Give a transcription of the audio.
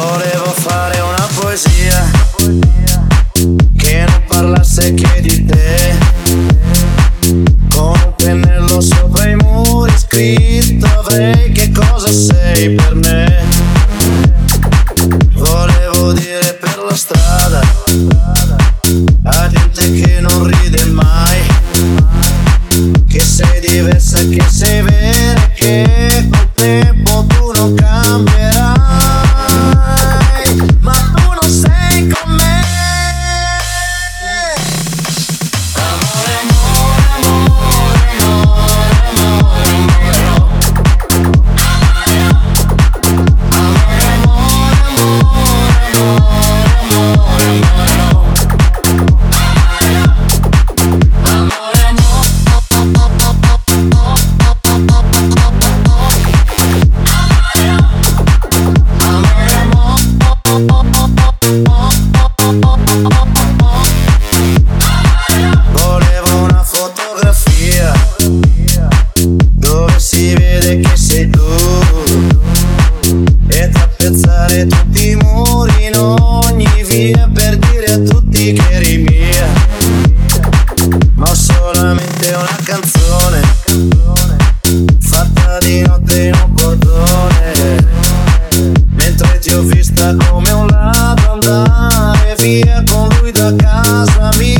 Volevo fare una poesia che non parlasse che di te. Con un pennello sopra i muri scritto avrei che cosa sei per me. Volevo dire per la strada a gente che non ride mai. Che sei diversa, che sei vera, tutti i muri in ogni via per dire a tutti che eri mia. Ho solamente una canzone fatta di notte in un cordone. Mentre ti ho vista come un ladro andare via con lui da casa mia.